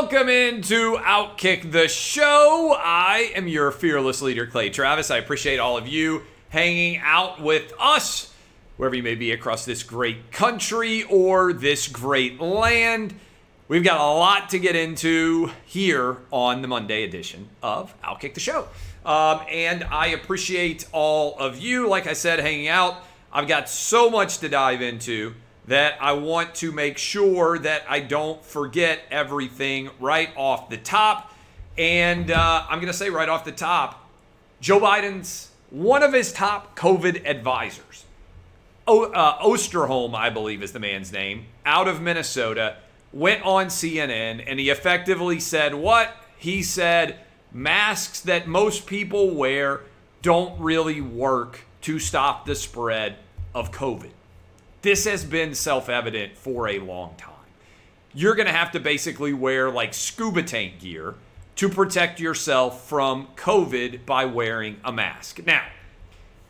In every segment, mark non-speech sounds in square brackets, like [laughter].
Welcome into Outkick the Show. I am your fearless leader, Clay Travis. I appreciate all of you hanging out with us, wherever you may be across this great country or this great land. We've got a lot to get into here on the Monday edition of Outkick the Show. Um, and I appreciate all of you, like I said, hanging out. I've got so much to dive into that I want to make sure that I don't forget everything right off the top. And uh, I'm going to say right off the top Joe Biden's one of his top COVID advisors, o- uh, Osterholm, I believe is the man's name, out of Minnesota, went on CNN and he effectively said what? He said masks that most people wear don't really work to stop the spread of COVID. This has been self evident for a long time. You're going to have to basically wear like scuba tank gear to protect yourself from COVID by wearing a mask. Now,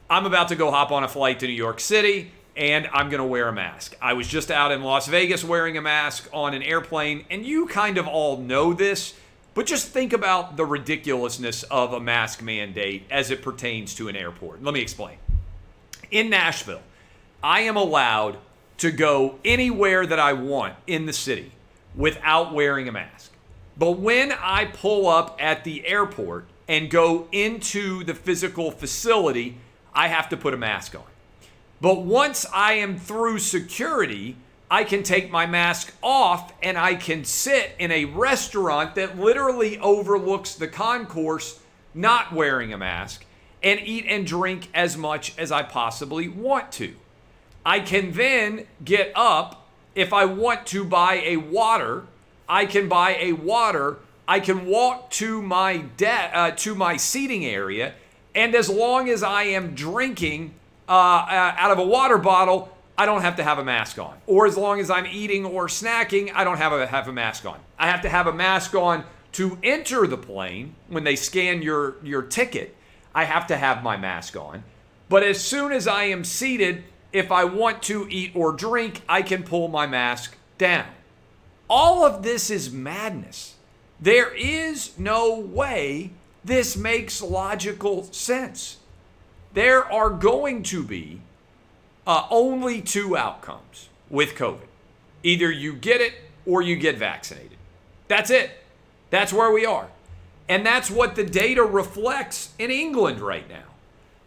I'm about to go hop on a flight to New York City and I'm going to wear a mask. I was just out in Las Vegas wearing a mask on an airplane, and you kind of all know this, but just think about the ridiculousness of a mask mandate as it pertains to an airport. Let me explain. In Nashville, I am allowed to go anywhere that I want in the city without wearing a mask. But when I pull up at the airport and go into the physical facility, I have to put a mask on. But once I am through security, I can take my mask off and I can sit in a restaurant that literally overlooks the concourse, not wearing a mask, and eat and drink as much as I possibly want to. I can then get up if I want to buy a water. I can buy a water. I can walk to my de- uh, to my seating area, and as long as I am drinking uh, uh, out of a water bottle, I don't have to have a mask on. Or as long as I'm eating or snacking, I don't have a have a mask on. I have to have a mask on to enter the plane when they scan your your ticket. I have to have my mask on. But as soon as I am seated, if I want to eat or drink, I can pull my mask down. All of this is madness. There is no way this makes logical sense. There are going to be uh, only two outcomes with COVID either you get it or you get vaccinated. That's it. That's where we are. And that's what the data reflects in England right now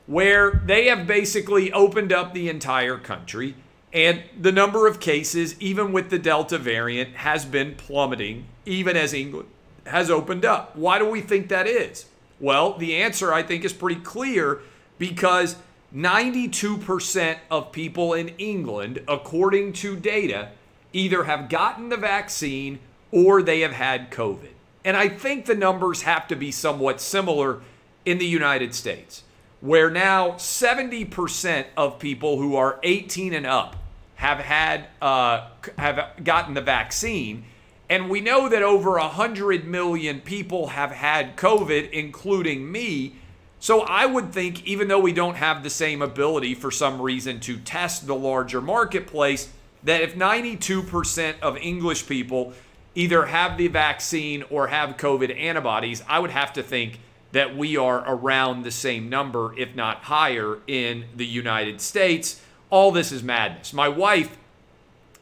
where they have basically opened up the entire country and the number of cases, even with the Delta variant, has been plummeting, even as England has opened up. Why do we think that is? Well, the answer I think is pretty clear because 92% of people in England, according to data, either have gotten the vaccine or they have had COVID. And I think the numbers have to be somewhat similar in the United States where now 70% of people who are 18 and up have had uh, have gotten the vaccine. And we know that over 100 million people have had covid including me. So i would think even though we don't have the same ability for some reason to test the larger marketplace that if 92% of english people either have the vaccine or have covid antibodies i would have to think that we are around the same number, if not higher, in the United States. All this is madness. My wife,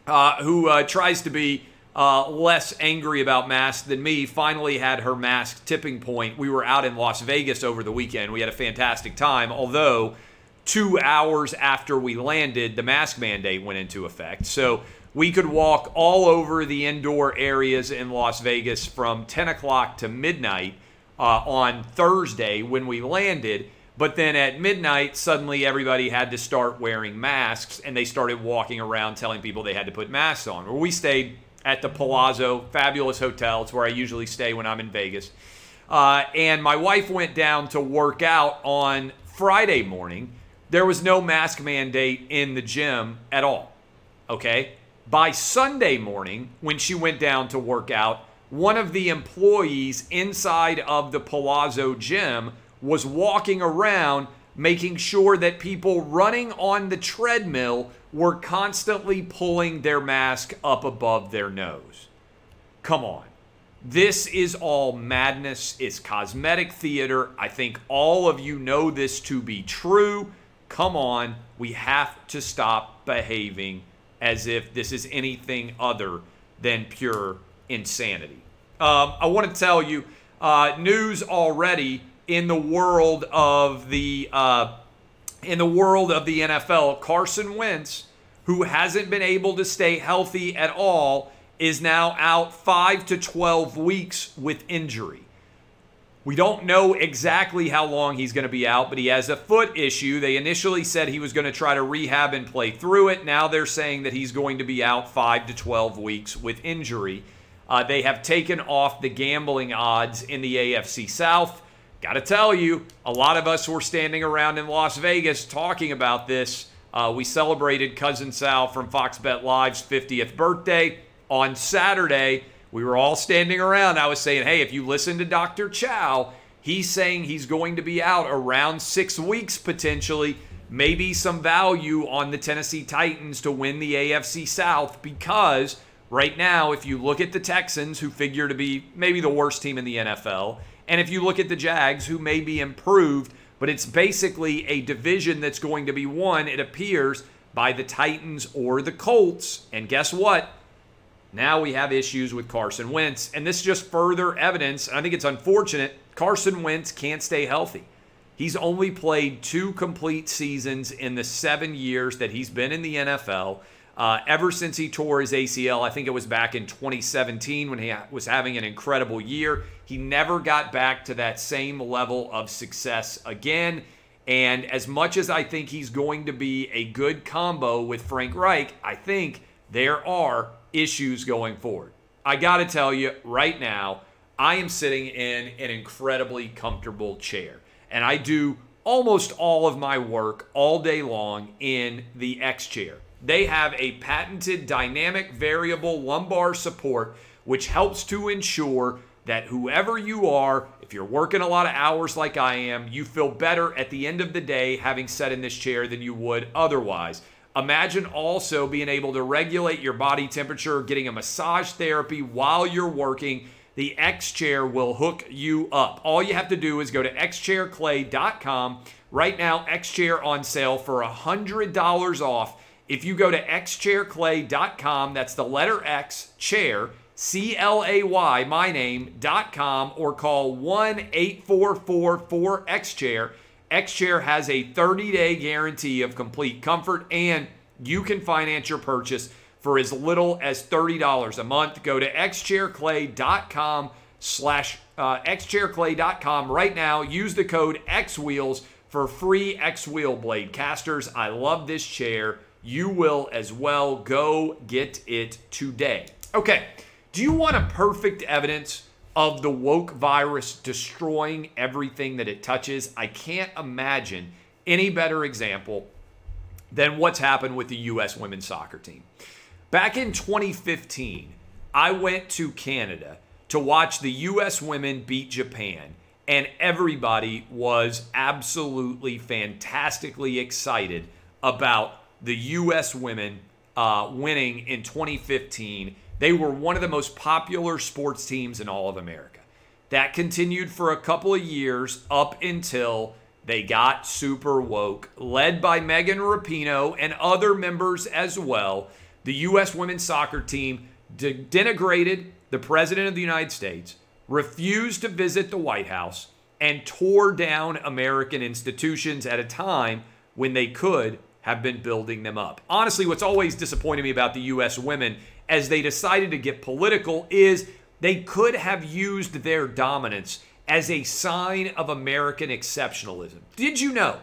uh, who uh, tries to be uh, less angry about masks than me, finally had her mask tipping point. We were out in Las Vegas over the weekend. We had a fantastic time, although two hours after we landed, the mask mandate went into effect. So we could walk all over the indoor areas in Las Vegas from 10 o'clock to midnight uh, on Thursday when we landed. But then at midnight, suddenly everybody had to start wearing masks and they started walking around telling people they had to put masks on. Well, we stayed at the Palazzo, fabulous hotel. It's where I usually stay when I'm in Vegas. Uh, and my wife went down to work out on Friday morning. There was no mask mandate in the gym at all. Okay. By Sunday morning, when she went down to work out, one of the employees inside of the Palazzo gym was walking around making sure that people running on the treadmill were constantly pulling their mask up above their nose. Come on. This is all madness. It's cosmetic theater. I think all of you know this to be true. Come on. We have to stop behaving as if this is anything other than pure insanity. Um, I want to tell you uh, news already in the world of the uh, in the world of the NFL. Carson Wentz, who hasn't been able to stay healthy at all, is now out five to twelve weeks with injury. We don't know exactly how long he's going to be out, but he has a foot issue. They initially said he was going to try to rehab and play through it. Now they're saying that he's going to be out 5 to 12 weeks with injury. Uh, they have taken off the gambling odds in the AFC South. Got to tell you, a lot of us were standing around in Las Vegas talking about this. Uh, we celebrated Cousin Sal from Fox Bet Live's 50th birthday on Saturday. We were all standing around. I was saying, hey, if you listen to Dr. Chao, he's saying he's going to be out around six weeks potentially. Maybe some value on the Tennessee Titans to win the AFC South because right now, if you look at the Texans, who figure to be maybe the worst team in the NFL, and if you look at the Jags, who may be improved, but it's basically a division that's going to be won, it appears, by the Titans or the Colts. And guess what? Now we have issues with Carson Wentz. And this is just further evidence. I think it's unfortunate. Carson Wentz can't stay healthy. He's only played two complete seasons in the seven years that he's been in the NFL. Uh, ever since he tore his ACL, I think it was back in 2017 when he was having an incredible year. He never got back to that same level of success again. And as much as I think he's going to be a good combo with Frank Reich, I think there are issues going forward. I got to tell you right now, I am sitting in an incredibly comfortable chair. And I do almost all of my work all day long in the X chair. They have a patented dynamic variable lumbar support, which helps to ensure that whoever you are, if you're working a lot of hours like I am, you feel better at the end of the day having sat in this chair than you would otherwise. Imagine also being able to regulate your body temperature, getting a massage therapy while you're working. The X Chair will hook you up. All you have to do is go to xchairclay.com. Right now, X Chair on sale for $100 off if you go to xchairclay.com, that's the letter X, chair, C L A Y, my name.com, or call 1 844 4X Chair. X Chair has a 30 day guarantee of complete comfort, and you can finance your purchase for as little as $30 a month. Go to xchairclay.com slash uh, xchairclay.com right now. Use the code XWheels for free X Wheel blade casters. I love this chair you will as well. Go get it today. Okay, do you want a perfect evidence of the woke virus destroying everything that it touches? I can't imagine any better example than what's happened with the U.S. women's soccer team. Back in 2015, I went to Canada to watch the U.S. women beat Japan, and everybody was absolutely fantastically excited about the U.S. women uh, winning in 2015. They were one of the most popular sports teams in all of America. That continued for a couple of years up until they got super woke, led by Megan Rapinoe and other members as well. The U.S. women's soccer team de- denigrated the President of the United States, refused to visit the White House, and tore down American institutions at a time when they could have been building them up. Honestly, what's always disappointed me about the U.S. women as they decided to get political is they could have used their dominance as a sign of American exceptionalism. Did you know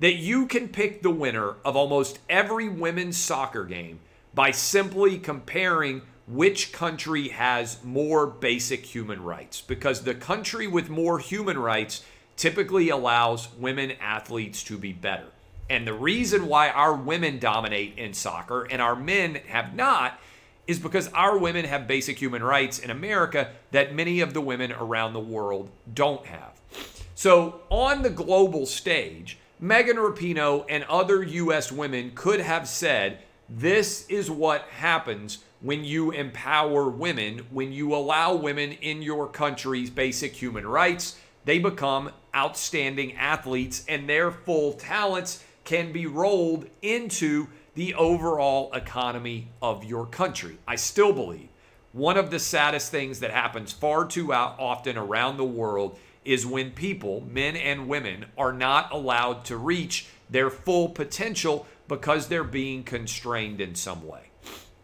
that you can pick the winner of almost every women's soccer game by simply comparing which country has more basic human rights because the country with more human rights typically allows women athletes to be better. And the reason why our women dominate in soccer and our men have not is because our women have basic human rights in America that many of the women around the world don't have. So, on the global stage, Megan Rapinoe and other U.S. women could have said, This is what happens when you empower women, when you allow women in your country's basic human rights. They become outstanding athletes, and their full talents can be rolled into the overall economy of your country. I still believe one of the saddest things that happens far too often around the world is when people, men and women, are not allowed to reach their full potential because they're being constrained in some way.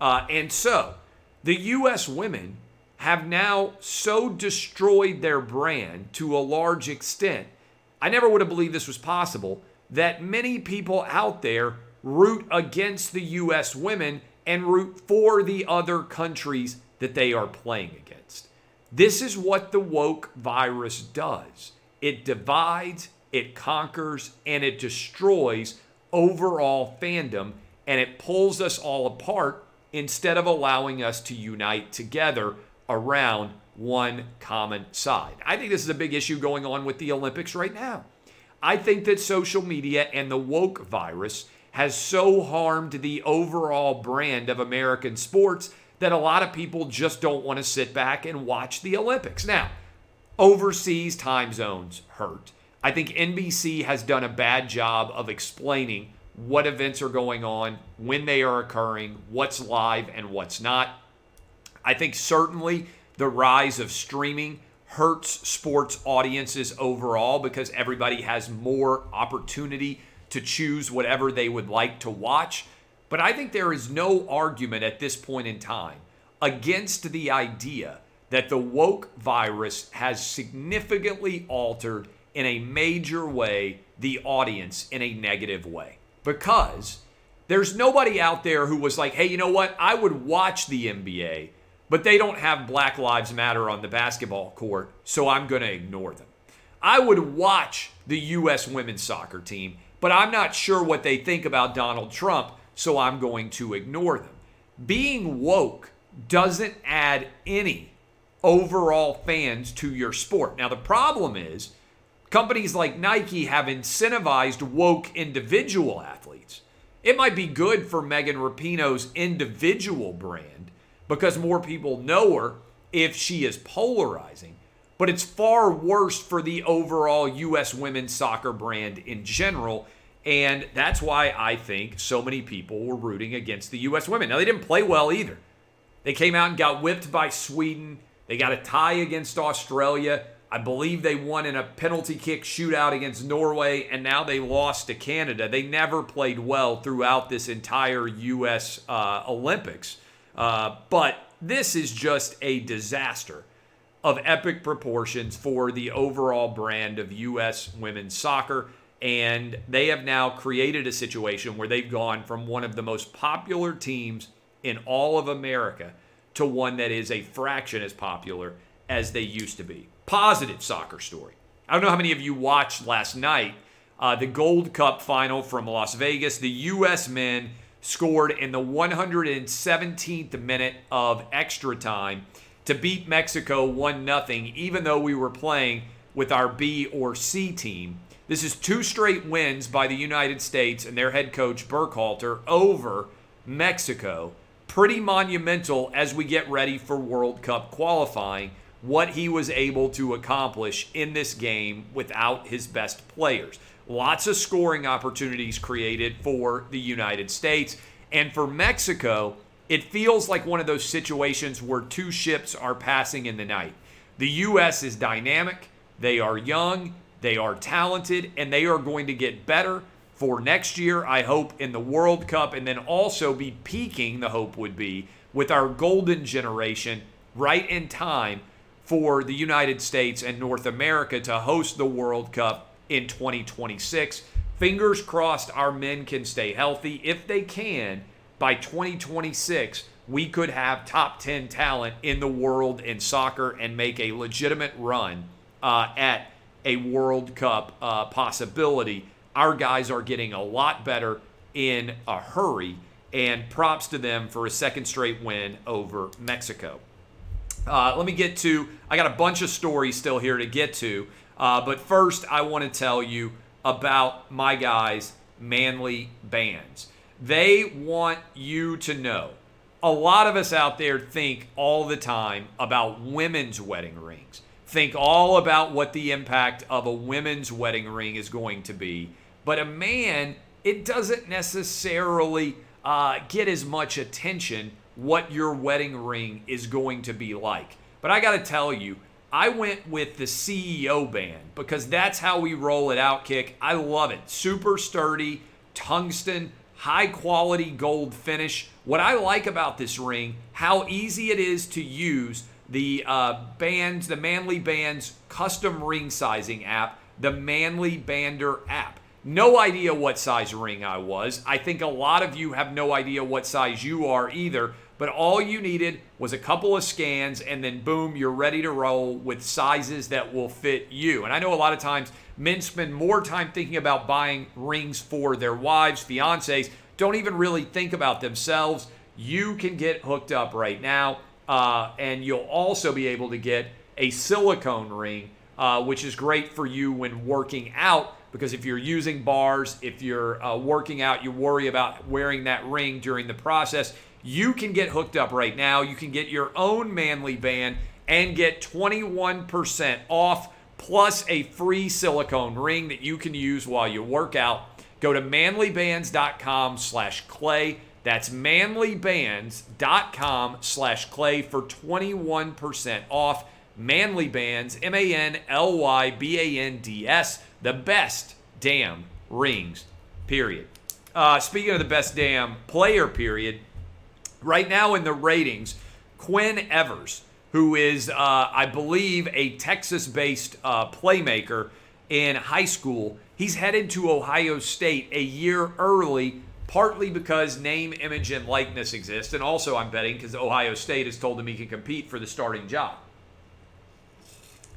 Uh, and so, the U.S. women have now so destroyed their brand to a large extent. I never would have believed this was possible that many people out there root against the U.S. women and root for the other countries that they are playing against. This is what the woke virus does it divides, it conquers, and it destroys overall fandom, and it pulls us all apart instead of allowing us to unite together around one common side. I think this is a big issue going on with the Olympics right now. I think that social media and the woke virus has so harmed the overall brand of American sports that a lot of people just don't want to sit back and watch the Olympics. Now, overseas time zones hurt. I think NBC has done a bad job of explaining what events are going on, when they are occurring, what's live and what's not. I think certainly the rise of streaming hurts sports audiences overall because everybody has more opportunity to choose whatever they would like to watch. But I think there is no argument at this point in time against the idea that the woke virus has significantly altered in a major way the audience in a negative way. Because there's nobody out there who was like, hey, you know what? I would watch the NBA, but they don't have Black Lives Matter on the basketball court, so I'm going to ignore them. I would watch the U.S. women's soccer team, but I'm not sure what they think about Donald Trump, so I'm going to ignore them. Being woke doesn't add any overall fans to your sport. Now, the problem is companies like Nike have incentivized woke individual athletes. It might be good for Megan Rapinoe's individual brand because more people know her if she is polarizing but it's far worse for the overall U.S. women's soccer brand in general. And that's why I think so many people were rooting against the U.S. women. Now, they didn't play well either. They came out and got whipped by Sweden. They got a tie against Australia. I believe they won in a penalty kick shootout against Norway, and now they lost to Canada. They never played well throughout this entire U.S. Uh, Olympics. Uh, but this is just a disaster of epic proportions for the overall brand of U.S. women's soccer. And they have now created a situation where they've gone from one of the most popular teams in all of America to one that is a fraction as popular as they used to be. Positive soccer story. I don't know how many of you watched last night uh, the Gold Cup final from Las Vegas. The U.S. men scored in the 117th minute of extra time to beat Mexico 1 0, even though we were playing with our B or C team. This is two straight wins by the United States and their head coach, Berhalter, over Mexico. Pretty monumental as we get ready for World Cup qualifying, what he was able to accomplish in this game without his best players. Lots of scoring opportunities created for the United States. And for Mexico, it feels like one of those situations where two ships are passing in the night. The U.S. is dynamic, they are young, they are talented, and they are going to get better for next year, I hope, in the World Cup, and then also be peaking, the hope would be, with our golden generation right in time for the United States and North America to host the World Cup in 2026. Fingers crossed our men can stay healthy. If they can, by 2026, we could have top 10 talent in the world in soccer and make a legitimate run uh, at a World Cup uh, possibility. Our guys are getting a lot better in a hurry, and props to them for a second straight win over Mexico. Uh, let me get to, I got a bunch of stories still here to get to, uh, but first I want to tell you about my guys, Manly Bands. They want you to know. A lot of us out there think all the time about women's wedding rings, think all about what the impact of a women's wedding ring is going to be. But a man, it doesn't necessarily uh, get as much attention what your wedding ring is going to be like. But I got to tell you, I went with the CEO band because that's how we roll it out, Kick. I love it. Super sturdy, tungsten, high quality gold finish. What I like about this ring, how easy it is to use the uh, bands, the Manly Bands custom ring sizing app, the Manly Bander app. No idea what size ring I was. I think a lot of you have no idea what size you are either but all you needed was a couple of scans and then boom, you're ready to roll with sizes that will fit you. And I know a lot of times men spend more time thinking about buying rings for their wives, fiancés, don't even really think about themselves. You can get hooked up right now, uh, and you'll also be able to get a silicone ring, uh, which is great for you when working out. Because if you're using bars, if you're uh, working out, you worry about wearing that ring during the process you can get hooked up right now. You can get your own Manly band and get 21% off plus a free silicone ring that you can use while you work out. Go to manlybands.com slash clay. That's manlybands.com slash clay for 21% off. Manly Bands, M A N L Y B A N D S, the best damn rings, period. Uh, speaking of the best damn player, period, Right now in the ratings, Quinn Ewers, who is, uh, I believe, a Texas based uh, playmaker in high school, he's headed to Ohio State a year early, partly because name, image, and likeness exist. And also, I'm betting because Ohio State has told him he can compete for the starting job.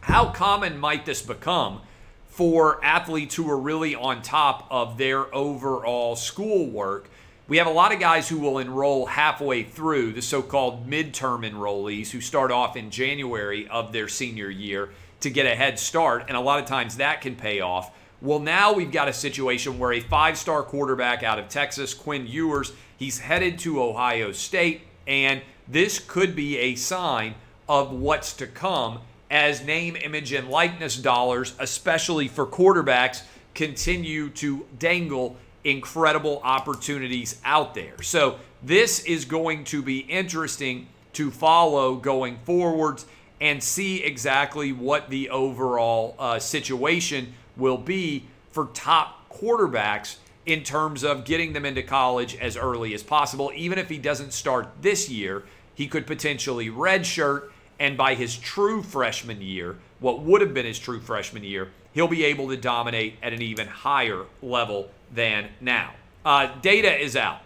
How common might this become for athletes who are really on top of their overall schoolwork? We have a lot of guys who will enroll halfway through the so-called midterm enrollees who start off in January of their senior year to get a head start and a lot of times that can pay off. Well, now we've got a situation where a five-star quarterback out of Texas, Quinn Ewers, he's headed to Ohio State and this could be a sign of what's to come as name, image, and likeness dollars, especially for quarterbacks, continue to dangle incredible opportunities out there. So this is going to be interesting to follow going forwards and see exactly what the overall uh, situation will be for top quarterbacks in terms of getting them into college as early as possible. Even if he doesn't start this year, he could potentially redshirt, and by his true freshman year, what would have been his true freshman year, he'll be able to dominate at an even higher level than now. Uh, data is out.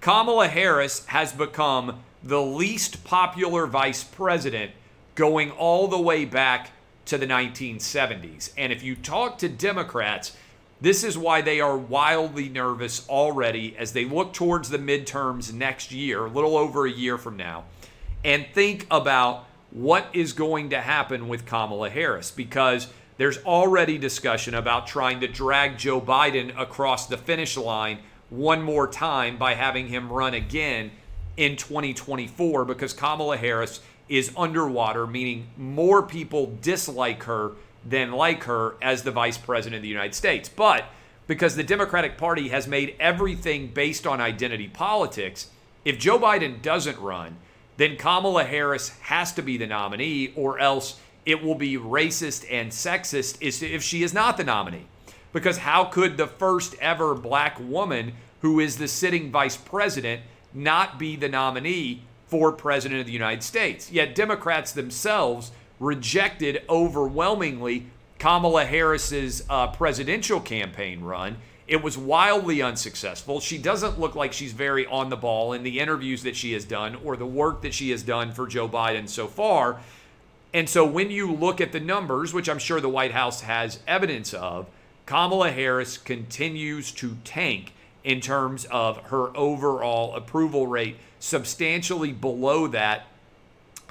Kamala Harris has become the least popular vice president going all the way back to the 1970s. And if you talk to Democrats, this is why they are wildly nervous already as they look towards the midterms next year, a little over a year from now, and think about what is going to happen with Kamala Harris because there's already discussion about trying to drag Joe Biden across the finish line one more time by having him run again in 2024 because Kamala Harris is underwater, meaning more people dislike her than like her as the vice president of the United States. But because the Democratic Party has made everything based on identity politics, if Joe Biden doesn't run, then Kamala Harris has to be the nominee, or else it will be racist and sexist if she is not the nominee. Because how could the first ever black woman who is the sitting vice president not be the nominee for president of the United States? Yet Democrats themselves rejected overwhelmingly Kamala Harris's uh, presidential campaign run It was wildly unsuccessful. She doesn't look like she's very on the ball in the interviews that she has done or the work that she has done for Joe Biden so far. And so when you look at the numbers, which I'm sure the White House has evidence of, Kamala Harris continues to tank in terms of her overall approval rate, substantially below that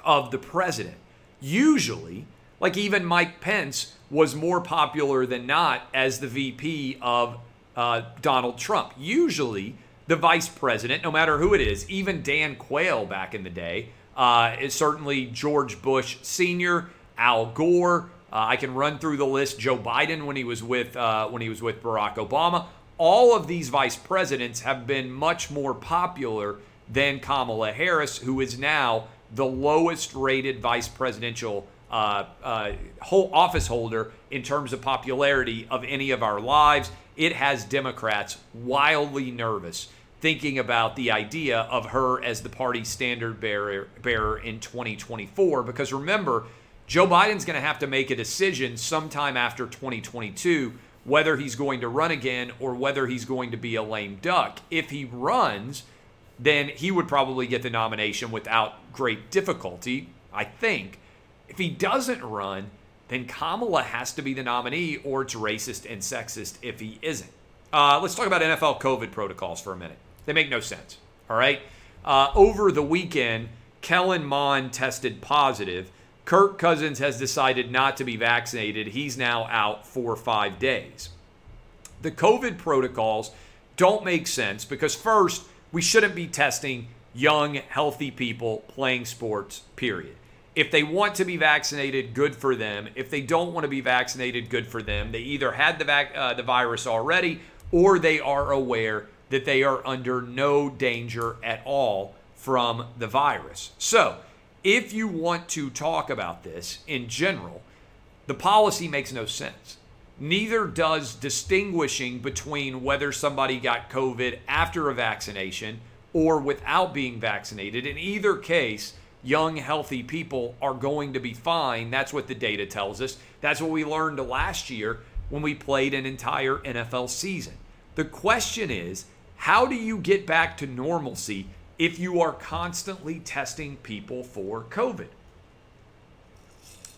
of the president. Usually, like even Mike Pence was more popular than not as the VP of uh, Donald Trump. Usually, the vice president, no matter who it is, even Dan Quayle back in the day, uh, is certainly George Bush Sr., Al Gore. Uh, I can run through the list. Joe Biden when he was with uh, when he was with Barack Obama. All of these vice presidents have been much more popular than Kamala Harris, who is now the lowest rated vice presidential uh, uh, whole office holder in terms of popularity of any of our lives. It has Democrats wildly nervous thinking about the idea of her as the party standard bearer, bearer in 2024. Because remember, Joe Biden's going to have to make a decision sometime after 2022 whether he's going to run again or whether he's going to be a lame duck. If he runs, then he would probably get the nomination without great difficulty, I think. If he doesn't run, then Kamala has to be the nominee, or it's racist and sexist if he isn't. Uh, let's talk about NFL COVID protocols for a minute. They make no sense. All right. Uh, over the weekend, Kellen Mond tested positive. Kirk Cousins has decided not to be vaccinated. He's now out for five days. The COVID protocols don't make sense because, first, we shouldn't be testing young, healthy people playing sports, period. If they want to be vaccinated, good for them. If they don't want to be vaccinated, good for them. They either had the, vac- uh, the virus already or they are aware that they are under no danger at all from the virus. So, if you want to talk about this in general, the policy makes no sense. Neither does distinguishing between whether somebody got COVID after a vaccination or without being vaccinated. In either case, young, healthy people are going to be fine. That's what the data tells us. That's what we learned last year when we played an entire NFL season. The question is how do you get back to normalcy if you are constantly testing people for COVID?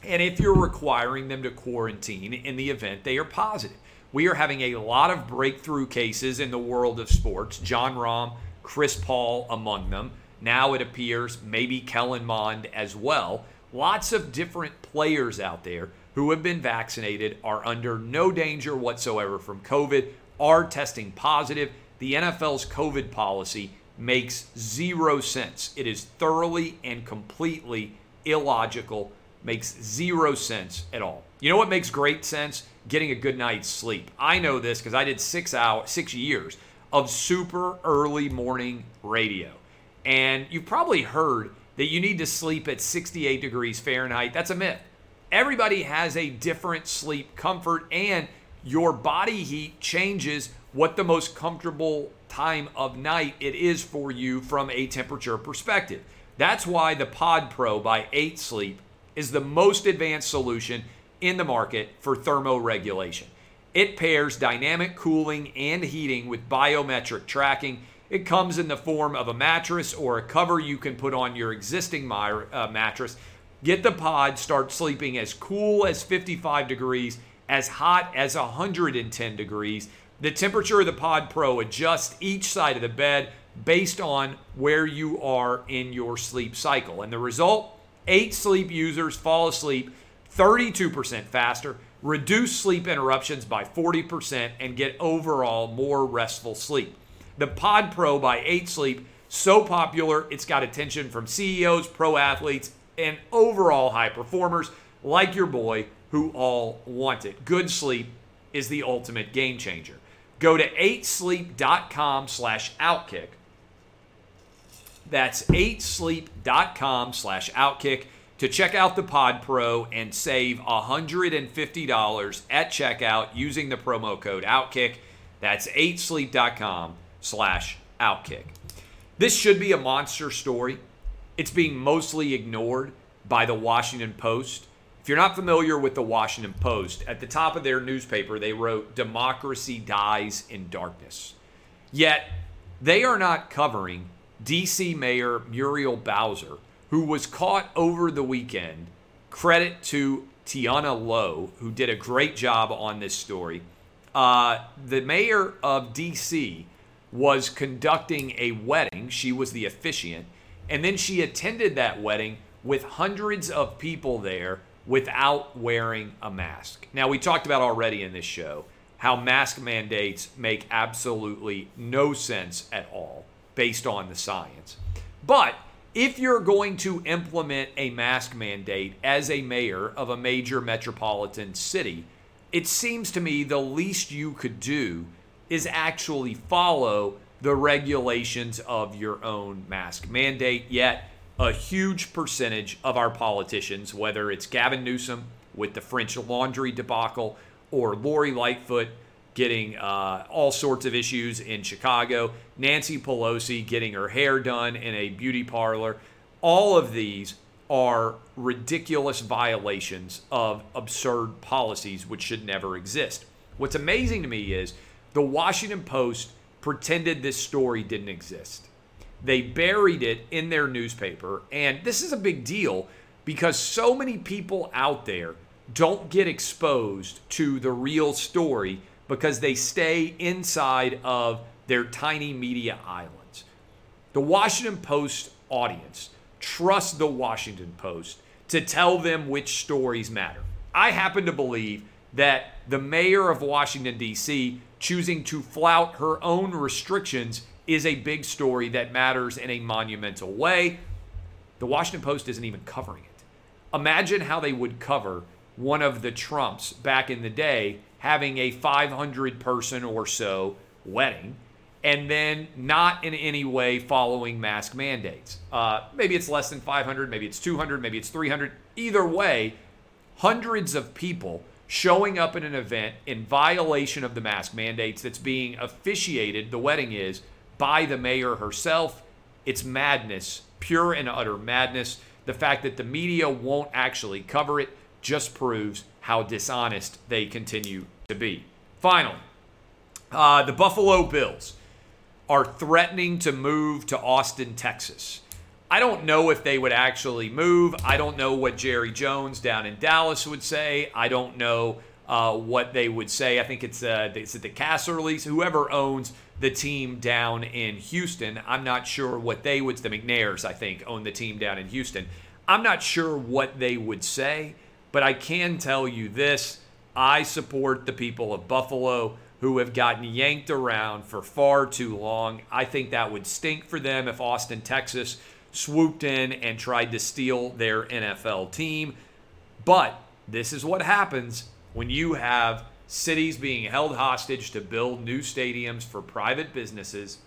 And if you're requiring them to quarantine in the event they are positive. We are having a lot of breakthrough cases in the world of sports. Jon Rahm, Chris Paul among them. Now it appears maybe Kellen Mond as well. Lots of different players out there who have been vaccinated are under no danger whatsoever from COVID, are testing positive. The NFL's COVID policy makes zero sense. It is thoroughly and completely illogical, makes zero sense at all. You know what makes great sense? Getting a good night's sleep. I know this because I did six hours, six years of super early morning radio. And you've probably heard that you need to sleep at 68 degrees Fahrenheit. That's a myth. Everybody has a different sleep comfort, and your body heat changes what the most comfortable time of night it is for you from a temperature perspective. That's why the Pod Pro by 8 Sleep is the most advanced solution in the market for thermoregulation. It pairs dynamic cooling and heating with biometric tracking. It comes in the form of a mattress or a cover you can put on your existing uh, mattress. Get the pod, start sleeping as cool as 55 degrees, as hot as 110 degrees. The temperature of the Pod Pro adjusts each side of the bed based on where you are in your sleep cycle. And the result eight sleep users fall asleep 32% faster, reduce sleep interruptions by 40%, and get overall more restful sleep. The Pod Pro by 8 Sleep, so popular, it's got attention from CEOs, pro athletes, and overall high performers like your boy who all want it. Good sleep is the ultimate game changer. Go to 8sleep.com slash outkick. That's 8sleep.com slash outkick to check out the Pod Pro and save $150 at checkout using the promo code OUTKICK. That's 8sleep.com slash OUTKICK. This should be a monster story. It's being mostly ignored by the Washington Post If you're not familiar with the Washington Post, at the top of their newspaper, they wrote, Democracy dies in darkness. Yet, they are not covering DC Mayor Muriel Bowser, who was caught over the weekend. Credit to Tiana Lowe, who did a great job on this story. Uh, the mayor of DC was conducting a wedding. She was the officiant. And then she attended that wedding with hundreds of people there without wearing a mask. Now, we talked about already in this show how mask mandates make absolutely no sense at all based on the science. But if you're going to implement a mask mandate as a mayor of a major metropolitan city, it seems to me the least you could do is actually follow the regulations of your own mask mandate. Yet, a huge percentage of our politicians, whether it's Gavin Newsom with the French laundry debacle or Lori Lightfoot getting uh, all sorts of issues in Chicago, Nancy Pelosi getting her hair done in a beauty parlor, all of these are ridiculous violations of absurd policies which should never exist. What's amazing to me is the Washington Post pretended this story didn't exist. They buried it in their newspaper, and this is a big deal because so many people out there don't get exposed to the real story because they stay inside of their tiny media islands. The Washington Post audience trusts the Washington Post to tell them which stories matter. I happen to believe that the mayor of Washington, D.C., choosing to flout her own restrictions is a big story that matters in a monumental way. The Washington Post isn't even covering it. Imagine how they would cover one of the Trumps back in the day having a 500 person or so wedding and then not in any way following mask mandates. Uh, maybe it's less than 500, maybe it's 200, maybe it's 300. Either way, hundreds of people showing up at an event in violation of the mask mandates that's being officiated, the wedding is, by the mayor herself. It's madness, pure and utter madness. The fact that the media won't actually cover it just proves how dishonest they continue to be. Finally, uh, the Buffalo Bills are threatening to move to Austin, Texas. I don't know if they would actually move. I don't know what Jerry Jones down in Dallas would say. I don't know uh, what they would say. I think it's uh, it's the Casserleys, whoever owns the team down in Houston. I'm not sure what they would. The McNairs, I think, own the team down in Houston. I'm not sure what they would say, but I can tell you this: I support the people of Buffalo who have gotten yanked around for far too long. I think that would stink for them if Austin, Texas swooped in and tried to steal their NFL team. But this is what happens when you have cities being held hostage to build new stadiums for private businesses.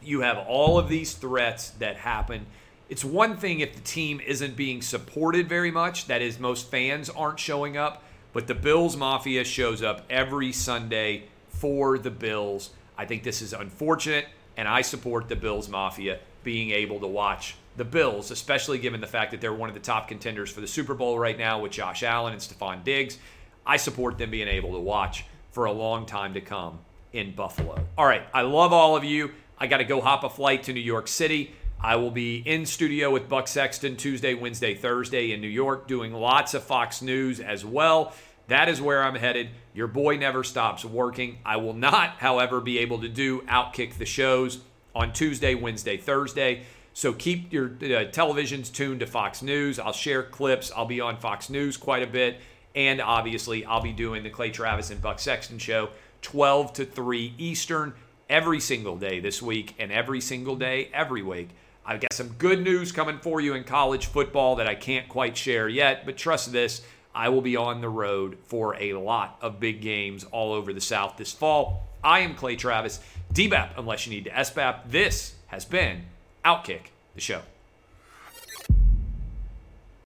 You have all of these threats that happen. It's one thing if the team isn't being supported very much, that is, most fans aren't showing up, but the Bills Mafia shows up every Sunday for the Bills. I think this is unfortunate and I support the Bills Mafia being able to watch the Bills, especially given the fact that they're one of the top contenders for the Super Bowl right now with Josh Allen and Stefon Diggs. I support them being able to watch for a long time to come in Buffalo. All right, I love all of you. I got to go hop a flight to New York City. I will be in studio with Buck Sexton Tuesday, Wednesday, Thursday in New York, doing lots of Fox News as well. That is where I'm headed. Your boy never stops working. I will not, [laughs] however, be able to do Outkick the shows on Tuesday, Wednesday, Thursday. So keep your uh, televisions tuned to Fox News. I'll share clips. I'll be on Fox News quite a bit. And obviously, I'll be doing the Clay Travis and Buck Sexton show 12 to 3 Eastern every single day this week and every single day every week. I've got some good news coming for you in college football that I can't quite share yet, but trust this I will be on the road for a lot of big games all over the South this fall. I am Clay Travis, DBAP, unless you need to SBAP. This has been Outkick the Show.